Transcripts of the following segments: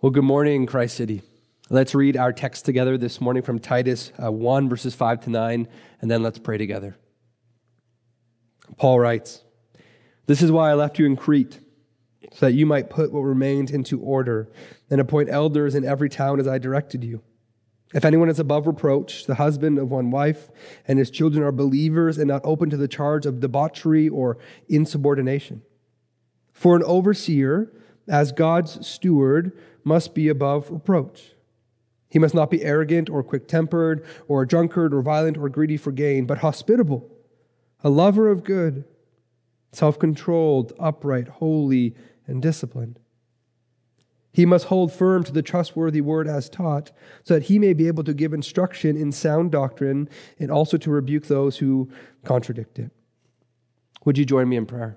Well, good morning, Christ City. Let's read our text together this morning from Titus uh, 1, verses 5 to 9, and then let's pray together. Paul writes This is why I left you in Crete, so that you might put what remained into order and appoint elders in every town as I directed you. If anyone is above reproach, the husband of one wife, and his children are believers and not open to the charge of debauchery or insubordination. For an overseer, as God's steward, must be above reproach. He must not be arrogant or quick tempered or a drunkard or violent or greedy for gain, but hospitable, a lover of good, self controlled, upright, holy, and disciplined. He must hold firm to the trustworthy word as taught, so that he may be able to give instruction in sound doctrine and also to rebuke those who contradict it. Would you join me in prayer?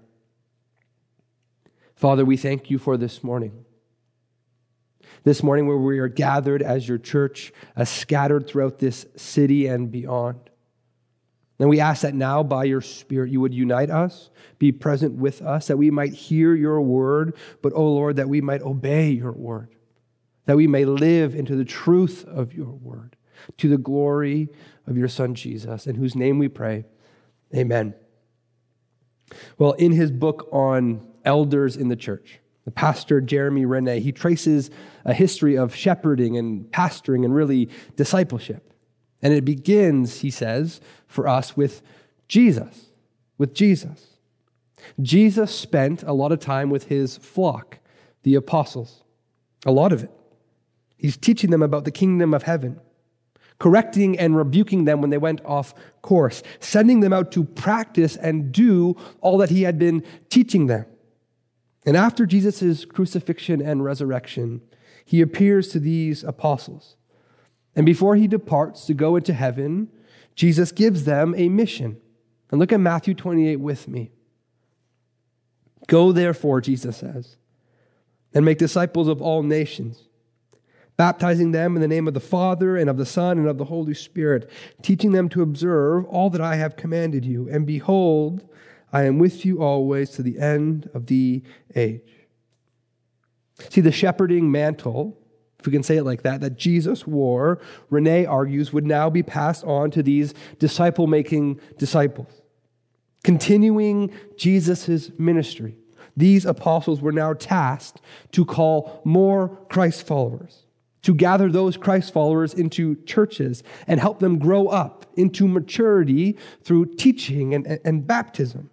Father, we thank you for this morning this morning where we are gathered as your church, as scattered throughout this city and beyond. And we ask that now by your Spirit you would unite us, be present with us, that we might hear your word, but, oh Lord, that we might obey your word, that we may live into the truth of your word, to the glory of your Son Jesus, in whose name we pray. Amen. Well, in his book on elders in the church, pastor Jeramie Rinne, he traces a history of shepherding and pastoring and really discipleship. And it begins, he says, for us with Jesus, with Jesus. Jesus spent a lot of time with his flock, the apostles, a lot of it. He's teaching them about the kingdom of heaven, correcting and rebuking them when they went off course, sending them out to practice and do all that he had been teaching them. And after Jesus' crucifixion and resurrection, he appears to these apostles. And before he departs to go into heaven, Jesus gives them a mission. And look at Matthew 28 with me. Go therefore, Jesus says, and make disciples of all nations, baptizing them in the name of the Father and of the Son and of the Holy Spirit, teaching them to observe all that I have commanded you. And behold, I am with you always to the end of the age. See, the shepherding mantle, if we can say it like that, that Jesus wore, Rinne argues, would now be passed on to these disciple making disciples. Continuing Jesus' ministry, these apostles were now tasked to call more Christ followers, to gather those Christ followers into churches and help them grow up into maturity through teaching and, and baptism.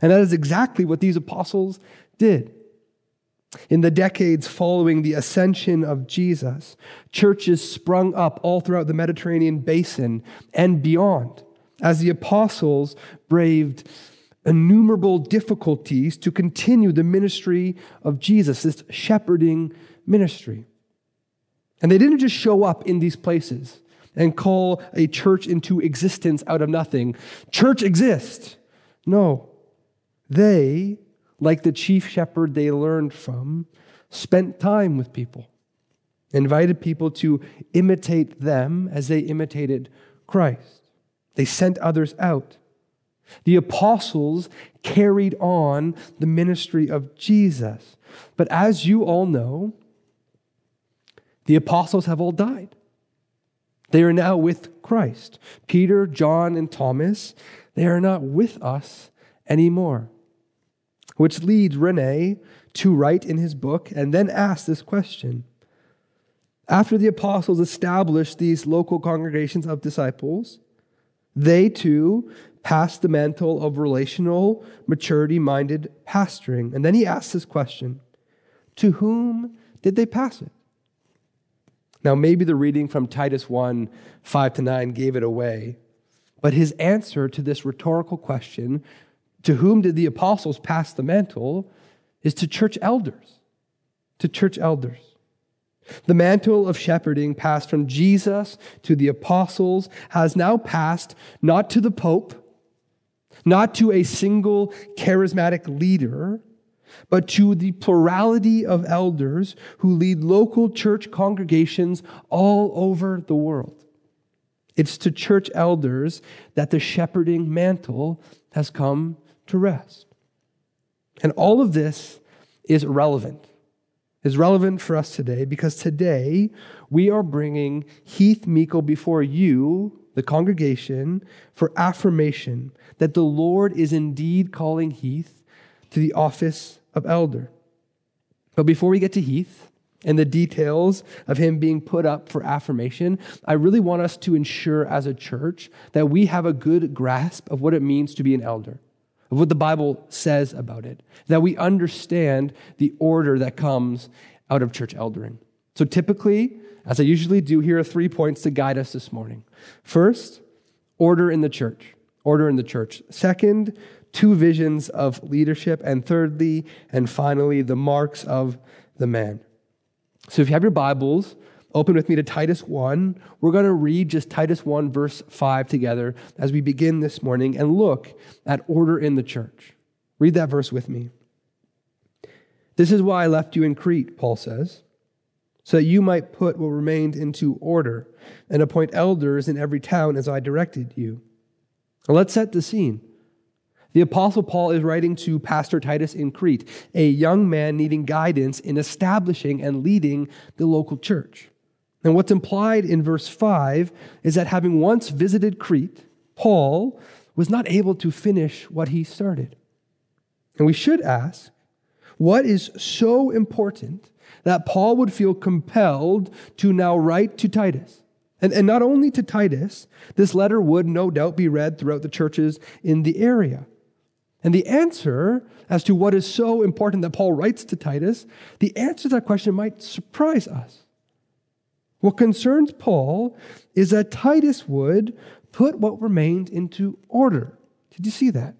And that is exactly what these apostles did. In the decades following the ascension of Jesus, churches sprung up all throughout the Mediterranean basin and beyond as the apostles braved innumerable difficulties to continue the ministry of Jesus, this shepherding ministry. And they didn't just show up in these places and call a church into existence out of nothing. Church exists. No. They, like the chief shepherd they learned from, spent time with people, invited people to imitate them as they imitated Christ. They sent others out. The apostles carried on the ministry of Jesus. But as you all know, the apostles have all died. They are now with Christ. Peter, John, and Thomas, they are not with us anymore which leads Rinne to write in his book and then ask this question. After the apostles established these local congregations of disciples, they too passed the mantle of relational, maturity minded pastoring. And then he asks this question To whom did they pass it? Now, maybe the reading from Titus 1 5 to 9 gave it away, but his answer to this rhetorical question to whom did the apostles pass the mantle is to church elders. To church elders. The mantle of shepherding passed from Jesus to the apostles has now passed not to the Pope, not to a single charismatic leader, but to the plurality of elders who lead local church congregations all over the world. It's to church elders that the shepherding mantle has come to rest. And all of this is relevant is relevant for us today because today we are bringing Heath Meikle before you, the congregation, for affirmation that the Lord is indeed calling Heath to the office of elder. But before we get to Heath and the details of him being put up for affirmation, I really want us to ensure as a church that we have a good grasp of what it means to be an elder of what the Bible says about it, that we understand the order that comes out of church eldering. So, typically, as I usually do, here are three points to guide us this morning. First, order in the church. Order in the church. Second, two visions of leadership. And thirdly, and finally, the marks of the man. So, if you have your Bibles, Open with me to Titus 1. We're going to read just Titus 1, verse 5 together as we begin this morning and look at order in the church. Read that verse with me. This is why I left you in Crete, Paul says, so that you might put what remained into order and appoint elders in every town as I directed you. Now let's set the scene. The Apostle Paul is writing to Pastor Titus in Crete, a young man needing guidance in establishing and leading the local church. And what's implied in verse 5 is that having once visited Crete, Paul was not able to finish what he started. And we should ask, what is so important that Paul would feel compelled to now write to Titus? And, and not only to Titus, this letter would no doubt be read throughout the churches in the area. And the answer as to what is so important that Paul writes to Titus, the answer to that question might surprise us. What concerns Paul is that Titus would put what remained into order. Did you see that?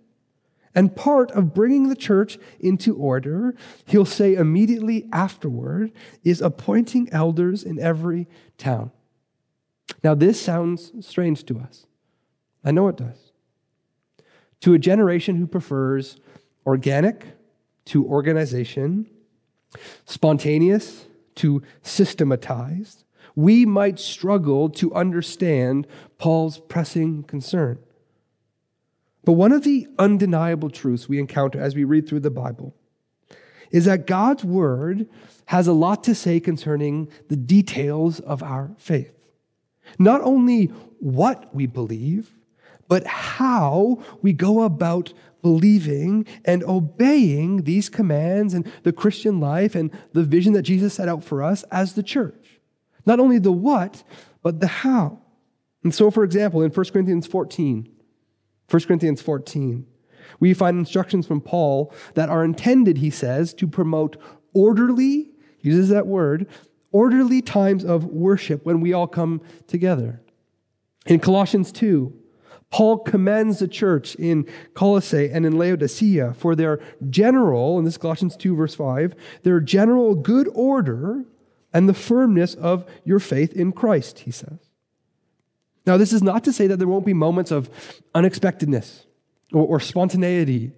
And part of bringing the church into order, he'll say immediately afterward, is appointing elders in every town. Now, this sounds strange to us. I know it does. To a generation who prefers organic to organization, spontaneous to systematized, we might struggle to understand Paul's pressing concern. But one of the undeniable truths we encounter as we read through the Bible is that God's word has a lot to say concerning the details of our faith. Not only what we believe, but how we go about believing and obeying these commands and the Christian life and the vision that Jesus set out for us as the church. Not only the what, but the how. And so, for example, in 1 Corinthians 14, 1 Corinthians 14, we find instructions from Paul that are intended, he says, to promote orderly, uses that word, orderly times of worship when we all come together. In Colossians 2, Paul commends the church in Colossae and in Laodicea for their general, in this Colossians 2, verse 5, their general good order and the firmness of your faith in Christ, he says. Now, this is not to say that there won't be moments of unexpectedness or, or spontaneity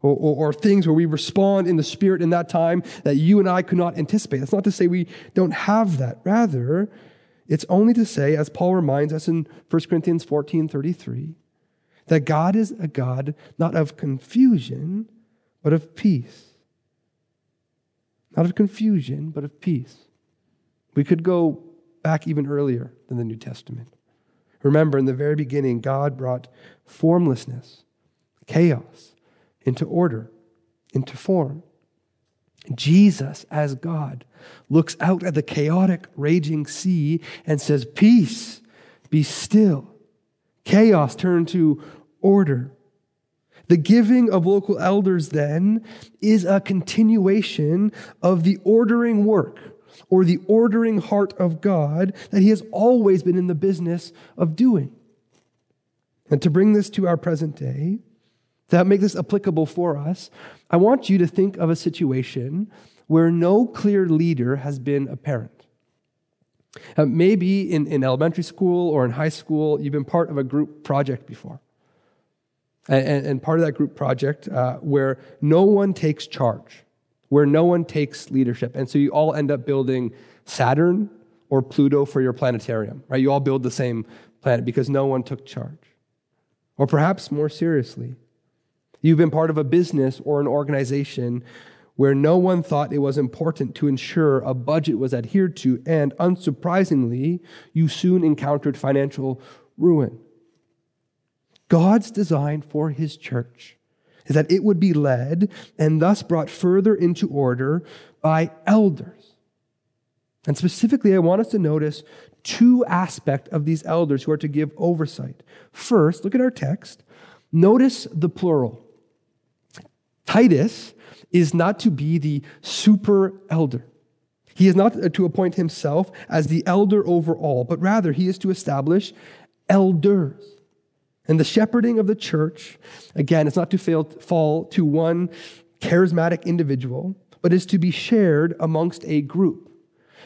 or, or, or, things where we respond in the Spirit in that time that you and I could not anticipate. That's not to say we don't have that. Rather, it's only to say, as Paul reminds us in 1 Corinthians 14 33, that God is a God not of confusion, but of peace. Not of confusion, but of peace. We could go back even earlier than the New Testament. Remember, in the very beginning, God brought formlessness, chaos, into order, into form. Jesus, as God, looks out at the chaotic, raging sea and says, Peace, be still. Chaos turned to order. The giving of local elders, then, is a continuation of the ordering work or the ordering heart of God that He has always been in the business of doing. And to bring this to our present day, to make this applicable for us, I want you to think of a situation where no clear leader has been apparent. Uh, maybe in, in elementary school or in high school, you've been part of a group project before. And, and part of that group project uh, where no one takes charge where no one takes leadership. And so you all end up building Saturn or Pluto for your planetarium, right? You all build the same planet because no one took charge. Or perhaps more seriously, you've been part of a business or an organization where no one thought it was important to ensure a budget was adhered to, and unsurprisingly, you soon encountered financial ruin. God's design for his church is that it would be led and thus brought further into order by elders. And specifically, I want us to notice two aspects of these elders who are to give oversight. First, look at our text. Notice the plural. Titus is not to be the super elder. He is not to appoint himself as the elder over all, but rather he is to establish elders. And the shepherding of the church, again, is not to fail, fall to one charismatic individual, but is to be shared amongst a group.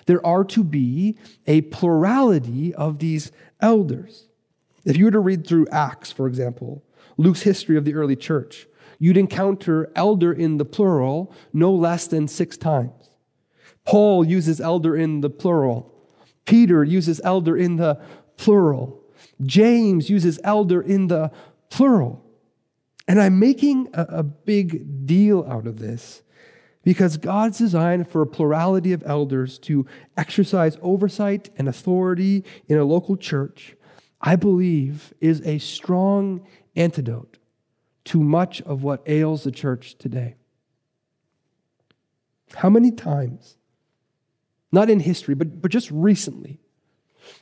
There are to be a plurality of these elders. If you were to read through Acts, for example, Luke's history of the early church, you'd encounter elder in the plural no less than six times. Paul uses elder in the plural. Peter uses elder in the plural. James uses elder in the plural. And I'm making a, a, big deal out of this because God's design for a plurality of elders to exercise oversight and authority in a local church, I believe, is a strong antidote to much of what ails the church today. How many times, not in history, but, but just recently,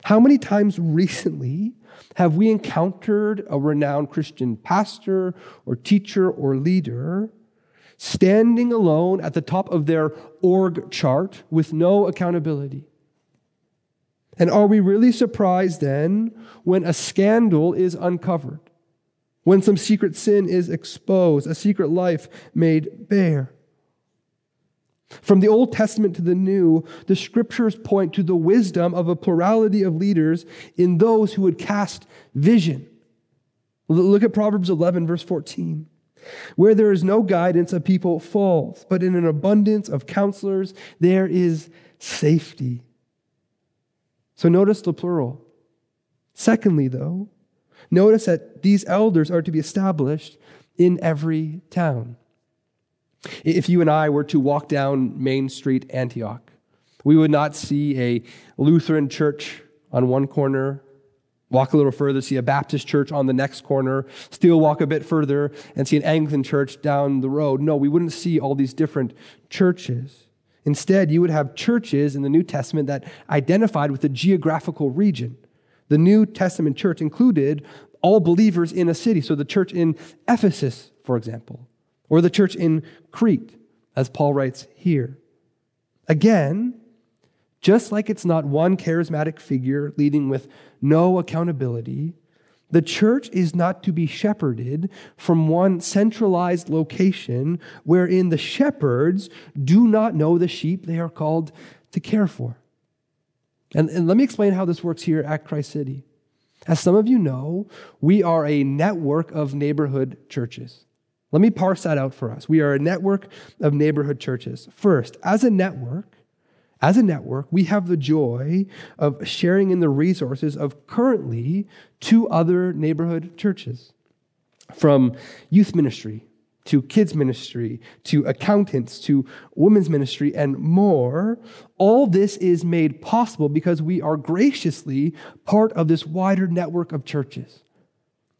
how many times recently have we encountered a renowned Christian pastor or teacher or leader standing alone at the top of their org chart with no accountability? And are we really surprised then when a scandal is uncovered? When some secret sin is exposed, a secret life made bare? From the Old Testament to the New, the scriptures point to the wisdom of a plurality of leaders in those who would cast vision. Look at Proverbs 11, verse 14. Where there is no guidance, a people falls, but in an abundance of counselors, there is safety. So notice the plural. Secondly, though, notice that these elders are to be established in every town. If you and I were to walk down Main Street, Antioch, we would not see a Lutheran church on one corner, walk a little further, see a Baptist church on the next corner, still walk a bit further and see an Anglican church down the road. No, we wouldn't see all these different churches. Instead, you would have churches in the New Testament that identified with a geographical region. The New Testament church included all believers in a city. So the church in Ephesus, for example, or the church in Crete, as Paul writes here. Again, just like it's not one charismatic figure leading with no accountability, the church is not to be shepherded from one centralized location wherein the shepherds do not know the sheep they are called to care for. And, and let me explain how this works here at Christ City. As some of you know, we are a network of neighborhood churches. Let me parse that out for us. We are a network of neighborhood churches. First, as a network, as a network, we have the joy of sharing in the resources of currently two other neighborhood churches. From youth ministry to kids ministry to accountants to women's ministry and more, all this is made possible because we are graciously part of this wider network of churches.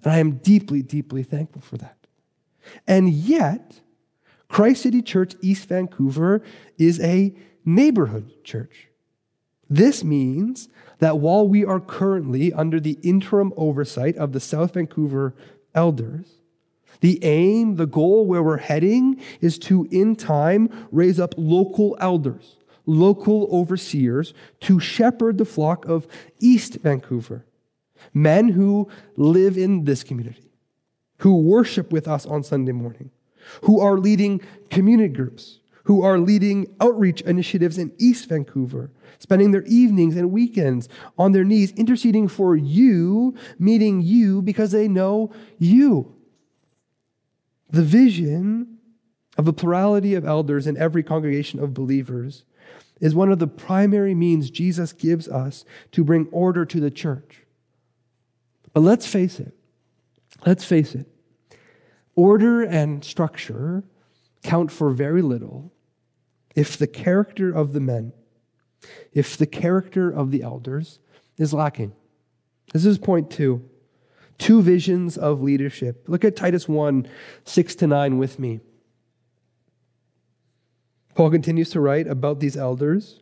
And I am deeply, deeply thankful for that. And yet, Christ City Church East Vancouver is a neighborhood church. This means that while we are currently under the interim oversight of the South Vancouver elders, the aim, the goal where we're heading is to, in time, raise up local elders, local overseers to shepherd the flock of East Vancouver, men who live in this community who worship with us on Sunday morning, who are leading community groups, who are leading outreach initiatives in East Vancouver, spending their evenings and weekends on their knees, interceding for you, meeting you because they know you. The vision of a plurality of elders in every congregation of believers is one of the primary means Jesus gives us to bring order to the church. But let's face it, Let's face it, order and structure count for very little if the character of the men, if the character of the elders is lacking. This is point two. Two visions of leadership. Look at Titus 1 6 to 9 with me. Paul continues to write about these elders.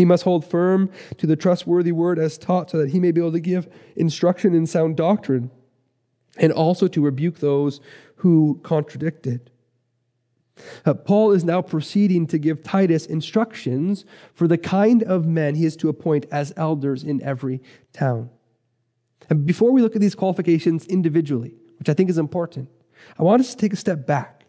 He must hold firm to the trustworthy word as taught so that he may be able to give instruction in sound doctrine and also to rebuke those who contradict it. Uh, Paul is now proceeding to give Titus instructions for the kind of men he is to appoint as elders in every town. And before we look at these qualifications individually, which I think is important, I want us to take a step back.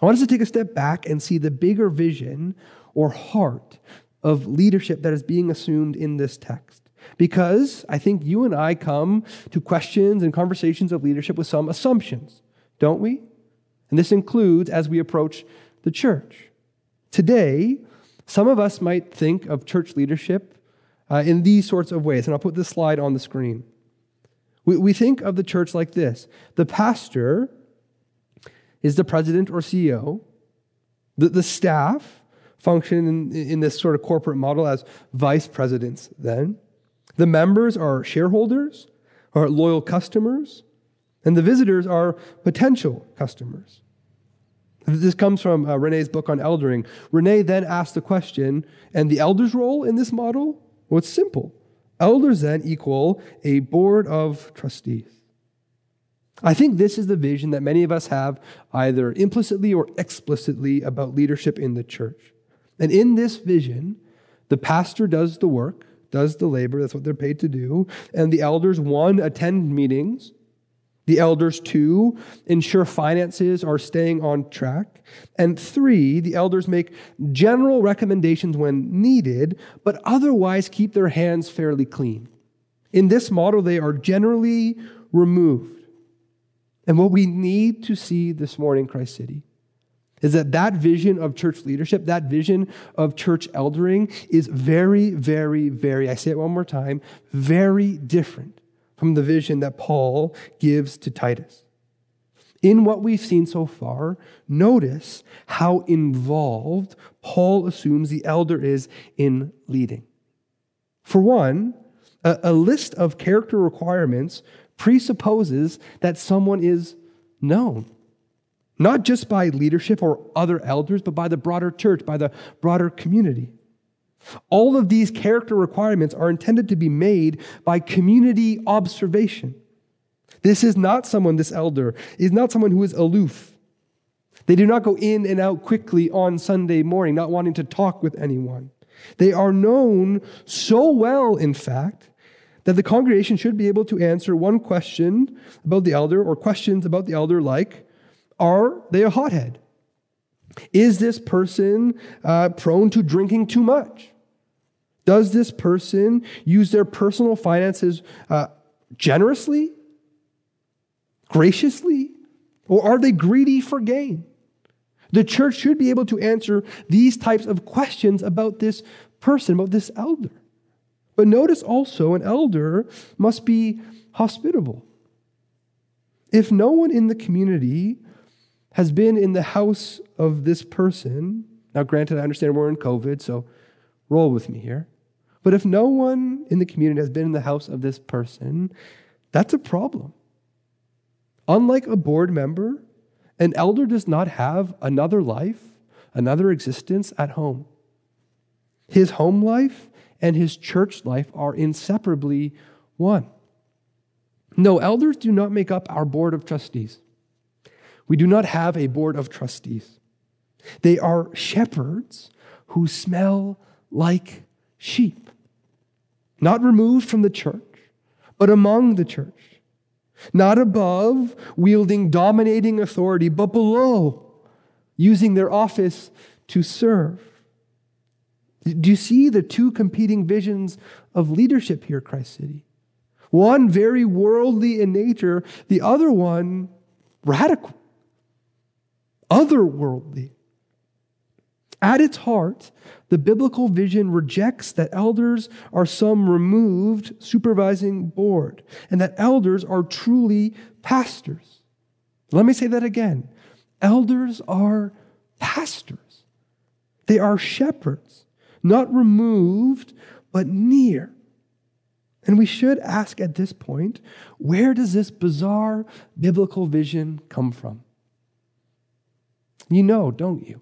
I want us to take a step back and see the bigger vision or heart of leadership that is being assumed in this text. Because I think you and I come to questions and conversations of leadership with some assumptions, don't we? And this includes as we approach the church. Today, some of us might think of church leadership uh, in these sorts of ways, and I'll put this slide on the screen. We, we think of the church like this the pastor is the president or CEO, the, the staff function in, in this sort of corporate model as vice presidents, then. The members are shareholders, are loyal customers, and the visitors are potential customers. This comes from uh, Rinne's book on eldering. Renee then asked the question, and the elder's role in this model? Well, it's simple. Elders then equal a board of trustees. I think this is the vision that many of us have, either implicitly or explicitly, about leadership in the church. And in this vision, the pastor does the work, does the labor, that's what they're paid to do, and the elders, one, attend meetings, the elders, two, ensure finances are staying on track. And three, the elders make general recommendations when needed, but otherwise keep their hands fairly clean. In this model, they are generally removed. And what we need to see this morning, Christ City, is that that vision of church leadership, that vision of church eldering is very, very, very, I say it one more time, very different from the vision that Paul gives to Titus. In what we've seen so far, notice how involved Paul assumes the elder is in leading. For one, a, a list of character requirements presupposes that someone is known, not just by leadership or other elders, but by the broader church, by the broader community. All of these character requirements are intended to be made by community observation. This is not someone, this elder, is not someone who is aloof. They do not go in and out quickly on Sunday morning, not wanting to talk with anyone. They are known so well, in fact, that the congregation should be able to answer one question about the elder or questions about the elder like Are they a hothead? Is this person uh, prone to drinking too much? Does this person use their personal finances uh, generously, graciously, or are they greedy for gain? The church should be able to answer these types of questions about this person, about this elder. But notice also an elder must be hospitable. If no one in the community has been in the house of this person, now granted, I understand we're in COVID, so roll with me here. But if no one in the community has been in the house of this person, that's a problem. Unlike a board member, an elder does not have another life, another existence at home. His home life and his church life are inseparably one. No, elders do not make up our board of trustees. We do not have a board of trustees. They are shepherds who smell like sheep not removed from the church, but among the church, not above, wielding dominating authority, but below, using their office to serve. Do you see the two competing visions of leadership here, Christ City? One very worldly in nature, the other one radical, otherworldly. At its heart, the biblical vision rejects that elders are some removed supervising board and that elders are truly pastors. Let me say that again. Elders are pastors. They are shepherds, not removed, but near. And we should ask at this point where does this bizarre biblical vision come from? You know, don't you?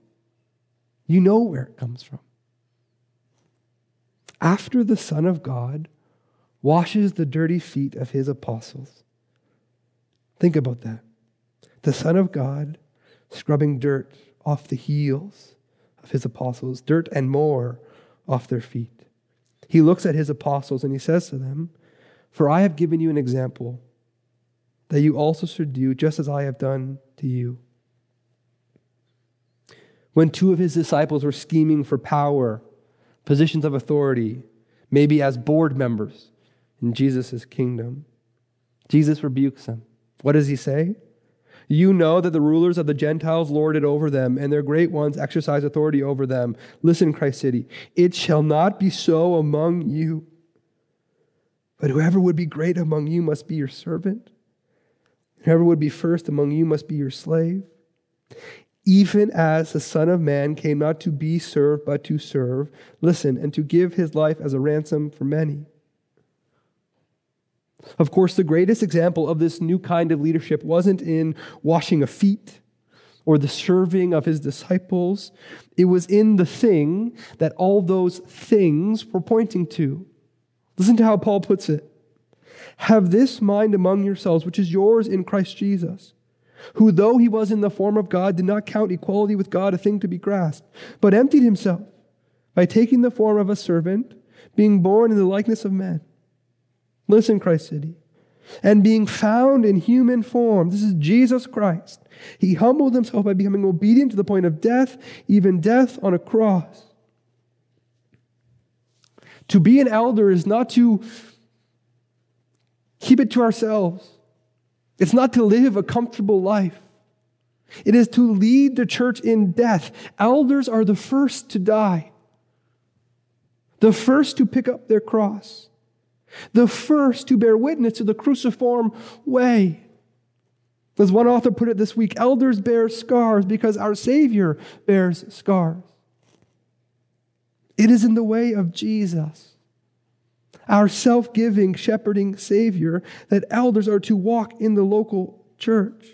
You know where it comes from. After the Son of God washes the dirty feet of his apostles, think about that. The Son of God scrubbing dirt off the heels of his apostles, dirt and more off their feet. He looks at his apostles and he says to them, For I have given you an example that you also should do just as I have done to you. When two of his disciples were scheming for power, positions of authority, maybe as board members in Jesus' kingdom, Jesus rebukes them. What does he say? You know that the rulers of the Gentiles lord it over them, and their great ones exercise authority over them. Listen, Christ City, it shall not be so among you. But whoever would be great among you must be your servant. Whoever would be first among you must be your slave. Even as the Son of Man came not to be served, but to serve, listen, and to give his life as a ransom for many. Of course, the greatest example of this new kind of leadership wasn't in washing of feet or the serving of his disciples. It was in the thing that all those things were pointing to. Listen to how Paul puts it. Have this mind among yourselves, which is yours in Christ Jesus, who, though he was in the form of God, did not count equality with God a thing to be grasped, but emptied himself by taking the form of a servant, being born in the likeness of men. Listen, Christ City. And being found in human form, this is Jesus Christ. He humbled himself by becoming obedient to the point of death, even death on a cross. To be an elder is not to keep it to ourselves. It's not to live a comfortable life. It is to lead the church in death. Elders are the first to die, the first to pick up their cross the first to bear witness to the cruciform way. As one author put it this week, elders bear scars because our Savior bears scars. It is in the way of Jesus, our self giving, shepherding Savior, that elders are to walk in the local church.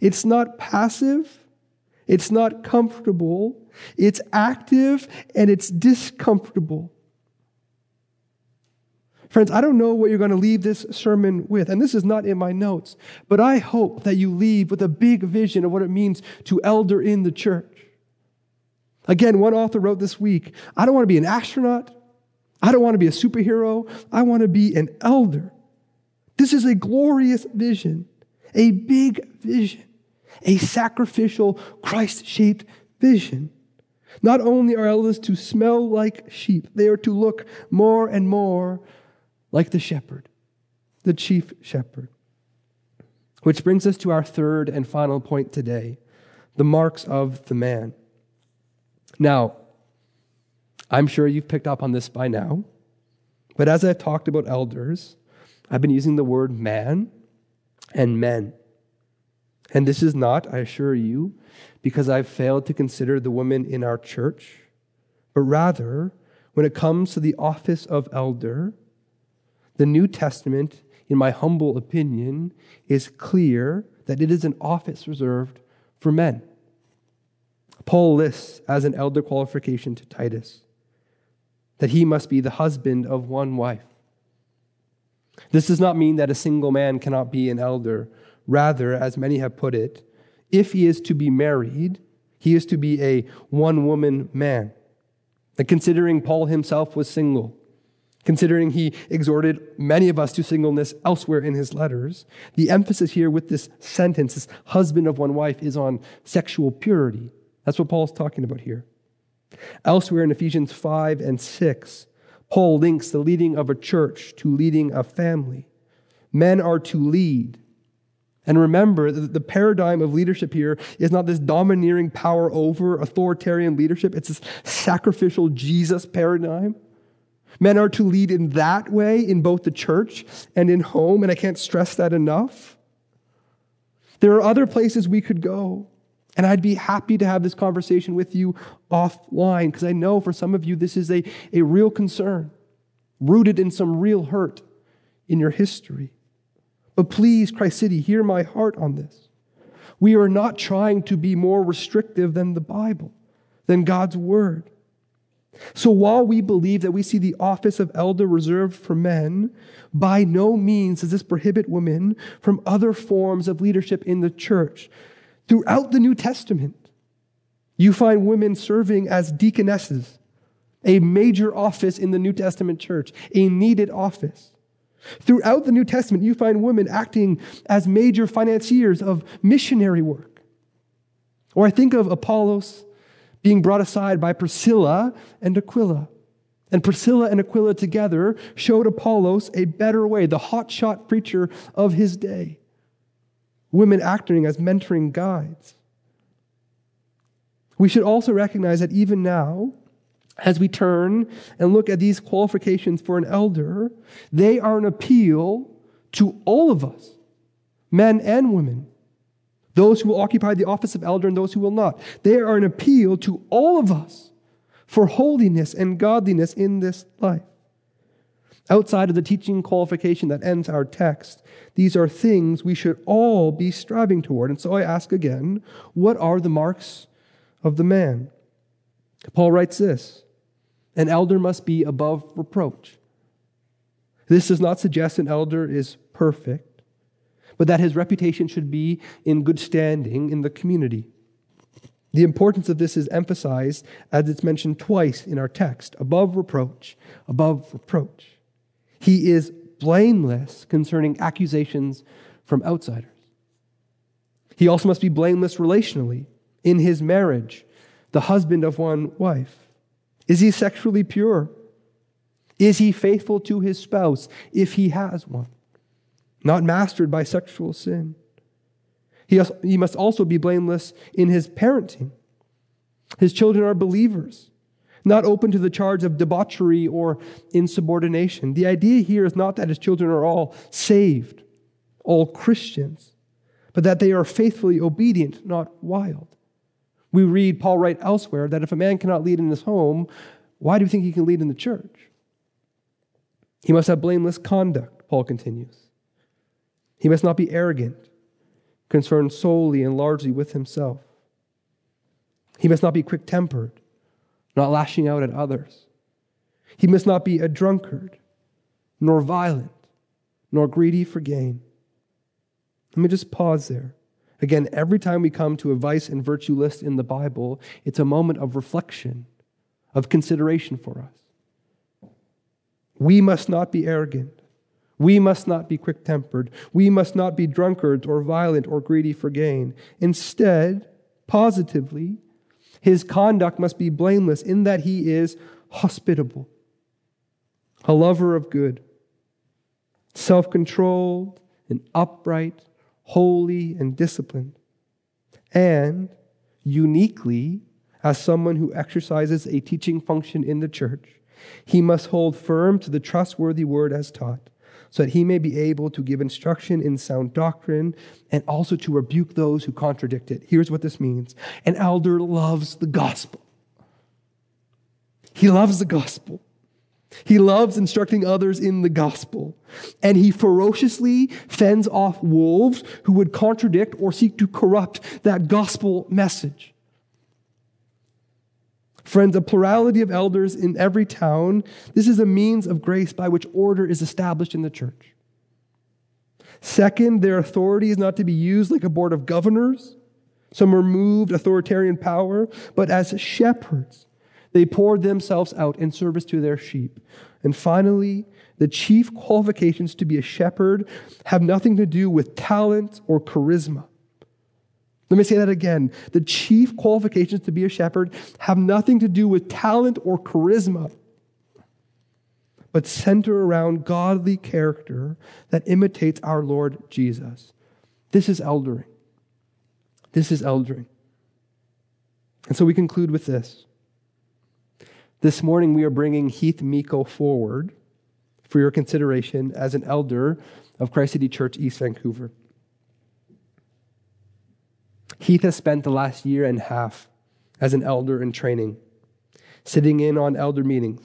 It's not passive, it's not comfortable, it's active, and it's discomfortable. Friends, I don't know what you're going to leave this sermon with, and this is not in my notes, but I hope that you leave with a big vision of what it means to elder in the church. Again, one author wrote this week I don't want to be an astronaut. I don't want to be a superhero. I want to be an elder. This is a glorious vision, a big vision, a sacrificial, Christ shaped vision. Not only are elders to smell like sheep, they are to look more and more like the shepherd, the chief shepherd. Which brings us to our third and final point today the marks of the man. Now, I'm sure you've picked up on this by now, but as I've talked about elders, I've been using the word man and men. And this is not, I assure you, because I've failed to consider the women in our church, but rather, when it comes to the office of elder, the New Testament, in my humble opinion, is clear that it is an office reserved for men. Paul lists as an elder qualification to Titus that he must be the husband of one wife. This does not mean that a single man cannot be an elder. Rather, as many have put it, if he is to be married, he is to be a one woman man. And considering Paul himself was single, Considering he exhorted many of us to singleness elsewhere in his letters, the emphasis here with this sentence, this husband of one wife, is on sexual purity. That's what Paul's talking about here. Elsewhere in Ephesians 5 and 6, Paul links the leading of a church to leading a family. Men are to lead. And remember that the paradigm of leadership here is not this domineering power over authoritarian leadership, it's this sacrificial Jesus paradigm. Men are to lead in that way in both the church and in home, and I can't stress that enough. There are other places we could go. And I'd be happy to have this conversation with you offline because I know for some of you this is a, a real concern, rooted in some real hurt in your history. But please, Christ City, hear my heart on this. We are not trying to be more restrictive than the Bible, than God's Word. So while we believe that we see the office of elder reserved for men, by no means does this prohibit women from other forms of leadership in the church. Throughout the New Testament, you find women serving as deaconesses, a major office in the New Testament church, a needed office. Throughout the New Testament, you find women acting as major financiers of missionary work. Or I think of Apollos being brought aside by Priscilla and Aquila. And Priscilla and Aquila together showed Apollos a better way, the hotshot preacher of his day women acting as mentoring guides. We should also recognize that even now, as we turn and look at these qualifications for an elder, they are an appeal to all of us, men and women, those who will occupy the office of elder and those who will not. They are an appeal to all of us for holiness and godliness in this life. Outside of the teaching qualification that ends our text, these are things we should all be striving toward. And so I ask again, what are the marks of the man? Paul writes this An elder must be above reproach. This does not suggest an elder is perfect, but that his reputation should be in good standing in the community. The importance of this is emphasized as it's mentioned twice in our text above reproach, above reproach. He is blameless concerning accusations from outsiders. He also must be blameless relationally in his marriage, the husband of one wife. Is he sexually pure? Is he faithful to his spouse if he has one? Not mastered by sexual sin. He, also, he must also be blameless in his parenting. His children are believers not open to the charge of debauchery or insubordination. The idea here is not that his children are all saved, all Christians, but that they are faithfully obedient, not wild. We read Paul write elsewhere that if a man cannot lead in his home, why do you think he can lead in the church? He must have blameless conduct, Paul continues. He must not be arrogant, concerned solely and largely with himself. He must not be quick tempered, not lashing out at others. He must not be a drunkard, nor violent, nor greedy for gain. Let me just pause there. Again, every time we come to a vice and virtue list in the Bible, it's a moment of reflection, of consideration for us. We must not be arrogant. We must not be quick tempered. We must not be drunkards or violent or greedy for gain. Instead, positively, his conduct must be blameless in that he is hospitable, a lover of good, self controlled and upright, holy and disciplined, and uniquely, as someone who exercises a teaching function in the church, he must hold firm to the trustworthy word as taught so that he may be able to give instruction in sound doctrine and also to rebuke those who contradict it. Here's what this means an elder loves the gospel. He loves the gospel. He loves instructing others in the gospel. And he ferociously fends off wolves who would contradict or seek to corrupt that gospel message. Friends, a plurality of elders in every town, this is a means of grace by which order is established in the church. Second, their authority is not to be used like a board of governors, some removed authoritarian power, but as shepherds. They poured themselves out in service to their sheep. And finally, the chief qualifications to be a shepherd have nothing to do with talent or charisma. Let me say that again. The chief qualifications to be a shepherd have nothing to do with talent or charisma, but center around godly character that imitates our Lord Jesus. This is eldering. This is eldering. And so we conclude with this. This morning, we are bringing Heath Miko forward for your consideration as an elder of Christ City Church, East Vancouver. Heath has spent the last year and a half as an elder in training, sitting in on elder meetings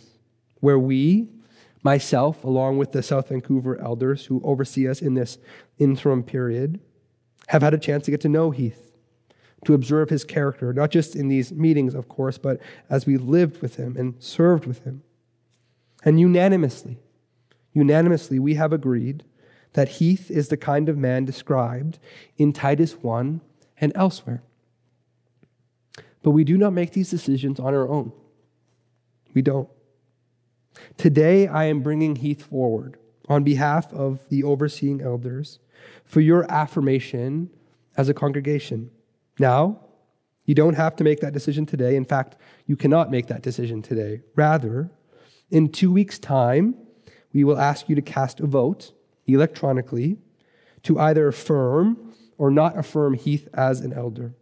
where we, myself, along with the South Vancouver elders who oversee us in this interim period, have had a chance to get to know Heath, to observe his character, not just in these meetings, of course, but as we lived with him and served with him. And unanimously, unanimously, we have agreed that Heath is the kind of man described in Titus 1 and elsewhere. But we do not make these decisions on our own. We don't. Today, I am bringing Heath forward on behalf of the overseeing elders for your affirmation as a congregation. Now, you don't have to make that decision today. In fact, you cannot make that decision today. Rather, in two weeks' time, we will ask you to cast a vote electronically to either affirm or not affirm Heath as an elder.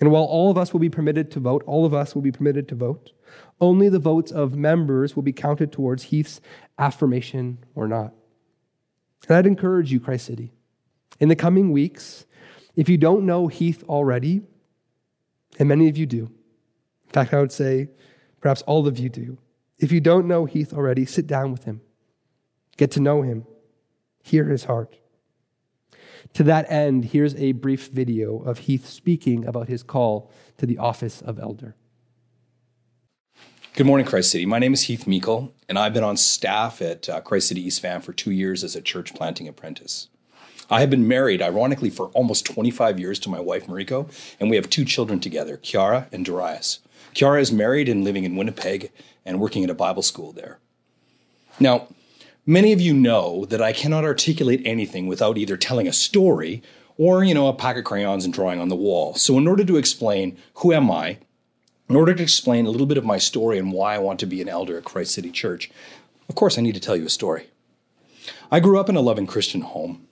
And while all of us will be permitted to vote, all of us will be permitted to vote, only the votes of members will be counted towards Heath's affirmation or not. And I'd encourage you, Christ City, in the coming weeks, if you don't know Heath already, and many of you do, in fact, I would say perhaps all of you do, if you don't know Heath already, sit down with him, get to know him, hear his heart. To that end, here's a brief video of Heath speaking about his call to the office of elder. Good morning, Christ City. My name is Heath Meikle, and I've been on staff at uh, Christ City East Van for two years as a church planting apprentice. I have been married, ironically, for almost 25 years to my wife, Mariko, and we have two children together, Kiara and Darius. Kiara is married and living in Winnipeg and working at a Bible school there. Now, Many of you know that I cannot articulate anything without either telling a story or, you know, a pack of crayons and drawing on the wall. So in order to explain who am I, in order to explain a little bit of my story and why I want to be an elder at Christ City Church, of course I need to tell you a story. I grew up in a loving Christian home,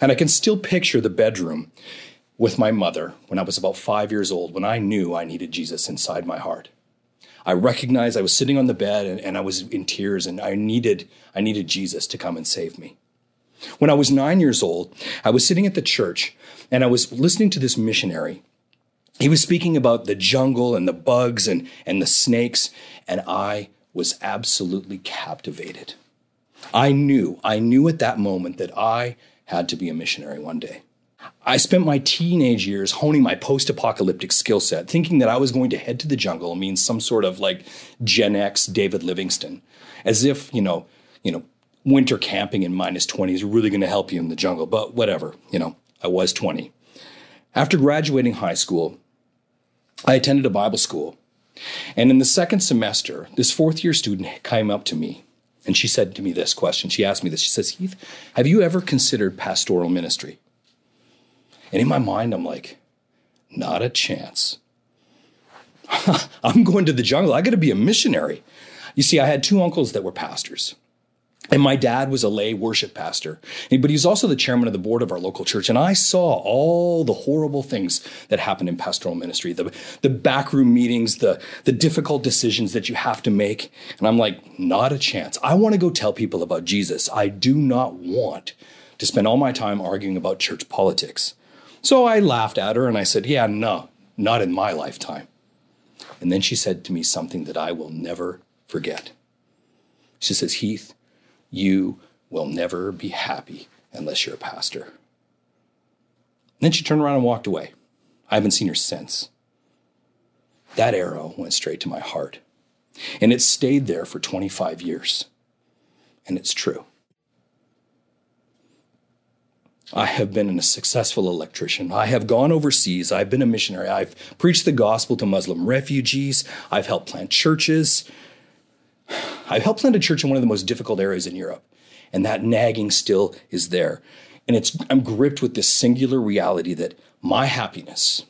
and I can still picture the bedroom with my mother when I was about five years old when I knew I needed Jesus inside my heart. I recognized I was sitting on the bed and, and I was in tears and I needed, I needed Jesus to come and save me. When I was nine years old, I was sitting at the church and I was listening to this missionary. He was speaking about the jungle and the bugs and, and the snakes, and I was absolutely captivated. I knew, I knew at that moment that I had to be a missionary one day. I spent my teenage years honing my post apocalyptic skill set, thinking that I was going to head to the jungle mean some sort of like Gen X David Livingstone, as if, you know, you know, winter camping in minus 20 is really going to help you in the jungle, but whatever, you know, I was 20. After graduating high school, I attended a Bible school. And in the second semester, this fourth year student came up to me and she said to me this question. She asked me this. She says, Heath, have you ever considered pastoral ministry? And in my mind, I'm like, not a chance. I'm going to the jungle. I got to be a missionary. You see, I had two uncles that were pastors. And my dad was a lay worship pastor, but he was also the chairman of the board of our local church. And I saw all the horrible things that happen in pastoral ministry, the, the backroom meetings, the, the difficult decisions that you have to make. And I'm like, not a chance. I want to go tell people about Jesus. I do not want to spend all my time arguing about church politics. So I laughed at her and I said, Yeah, no, not in my lifetime. And then she said to me something that I will never forget. She says, Heath, you will never be happy unless you're a pastor. And then she turned around and walked away. I haven't seen her since. That arrow went straight to my heart. And it stayed there for 25 years. And it's true. I have been a successful electrician. I have gone overseas. I've been a missionary. I've preached the gospel to Muslim refugees. I've helped plant churches. I've helped plant a church in one of the most difficult areas in Europe. And that nagging still is there. And it's, I'm gripped with this singular reality that my happiness,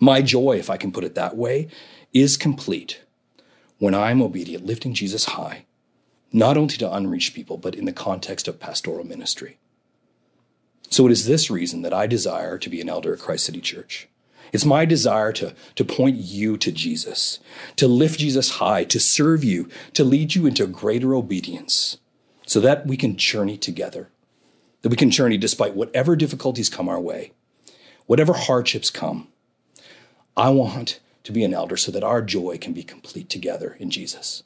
my joy, if I can put it that way, is complete when I'm obedient, lifting Jesus high, not only to unreached people, but in the context of pastoral ministry. So it is this reason that I desire to be an elder at Christ City Church. It's my desire to, to point you to Jesus, to lift Jesus high, to serve you, to lead you into greater obedience, so that we can journey together, that we can journey despite whatever difficulties come our way, whatever hardships come. I want to be an elder so that our joy can be complete together in Jesus.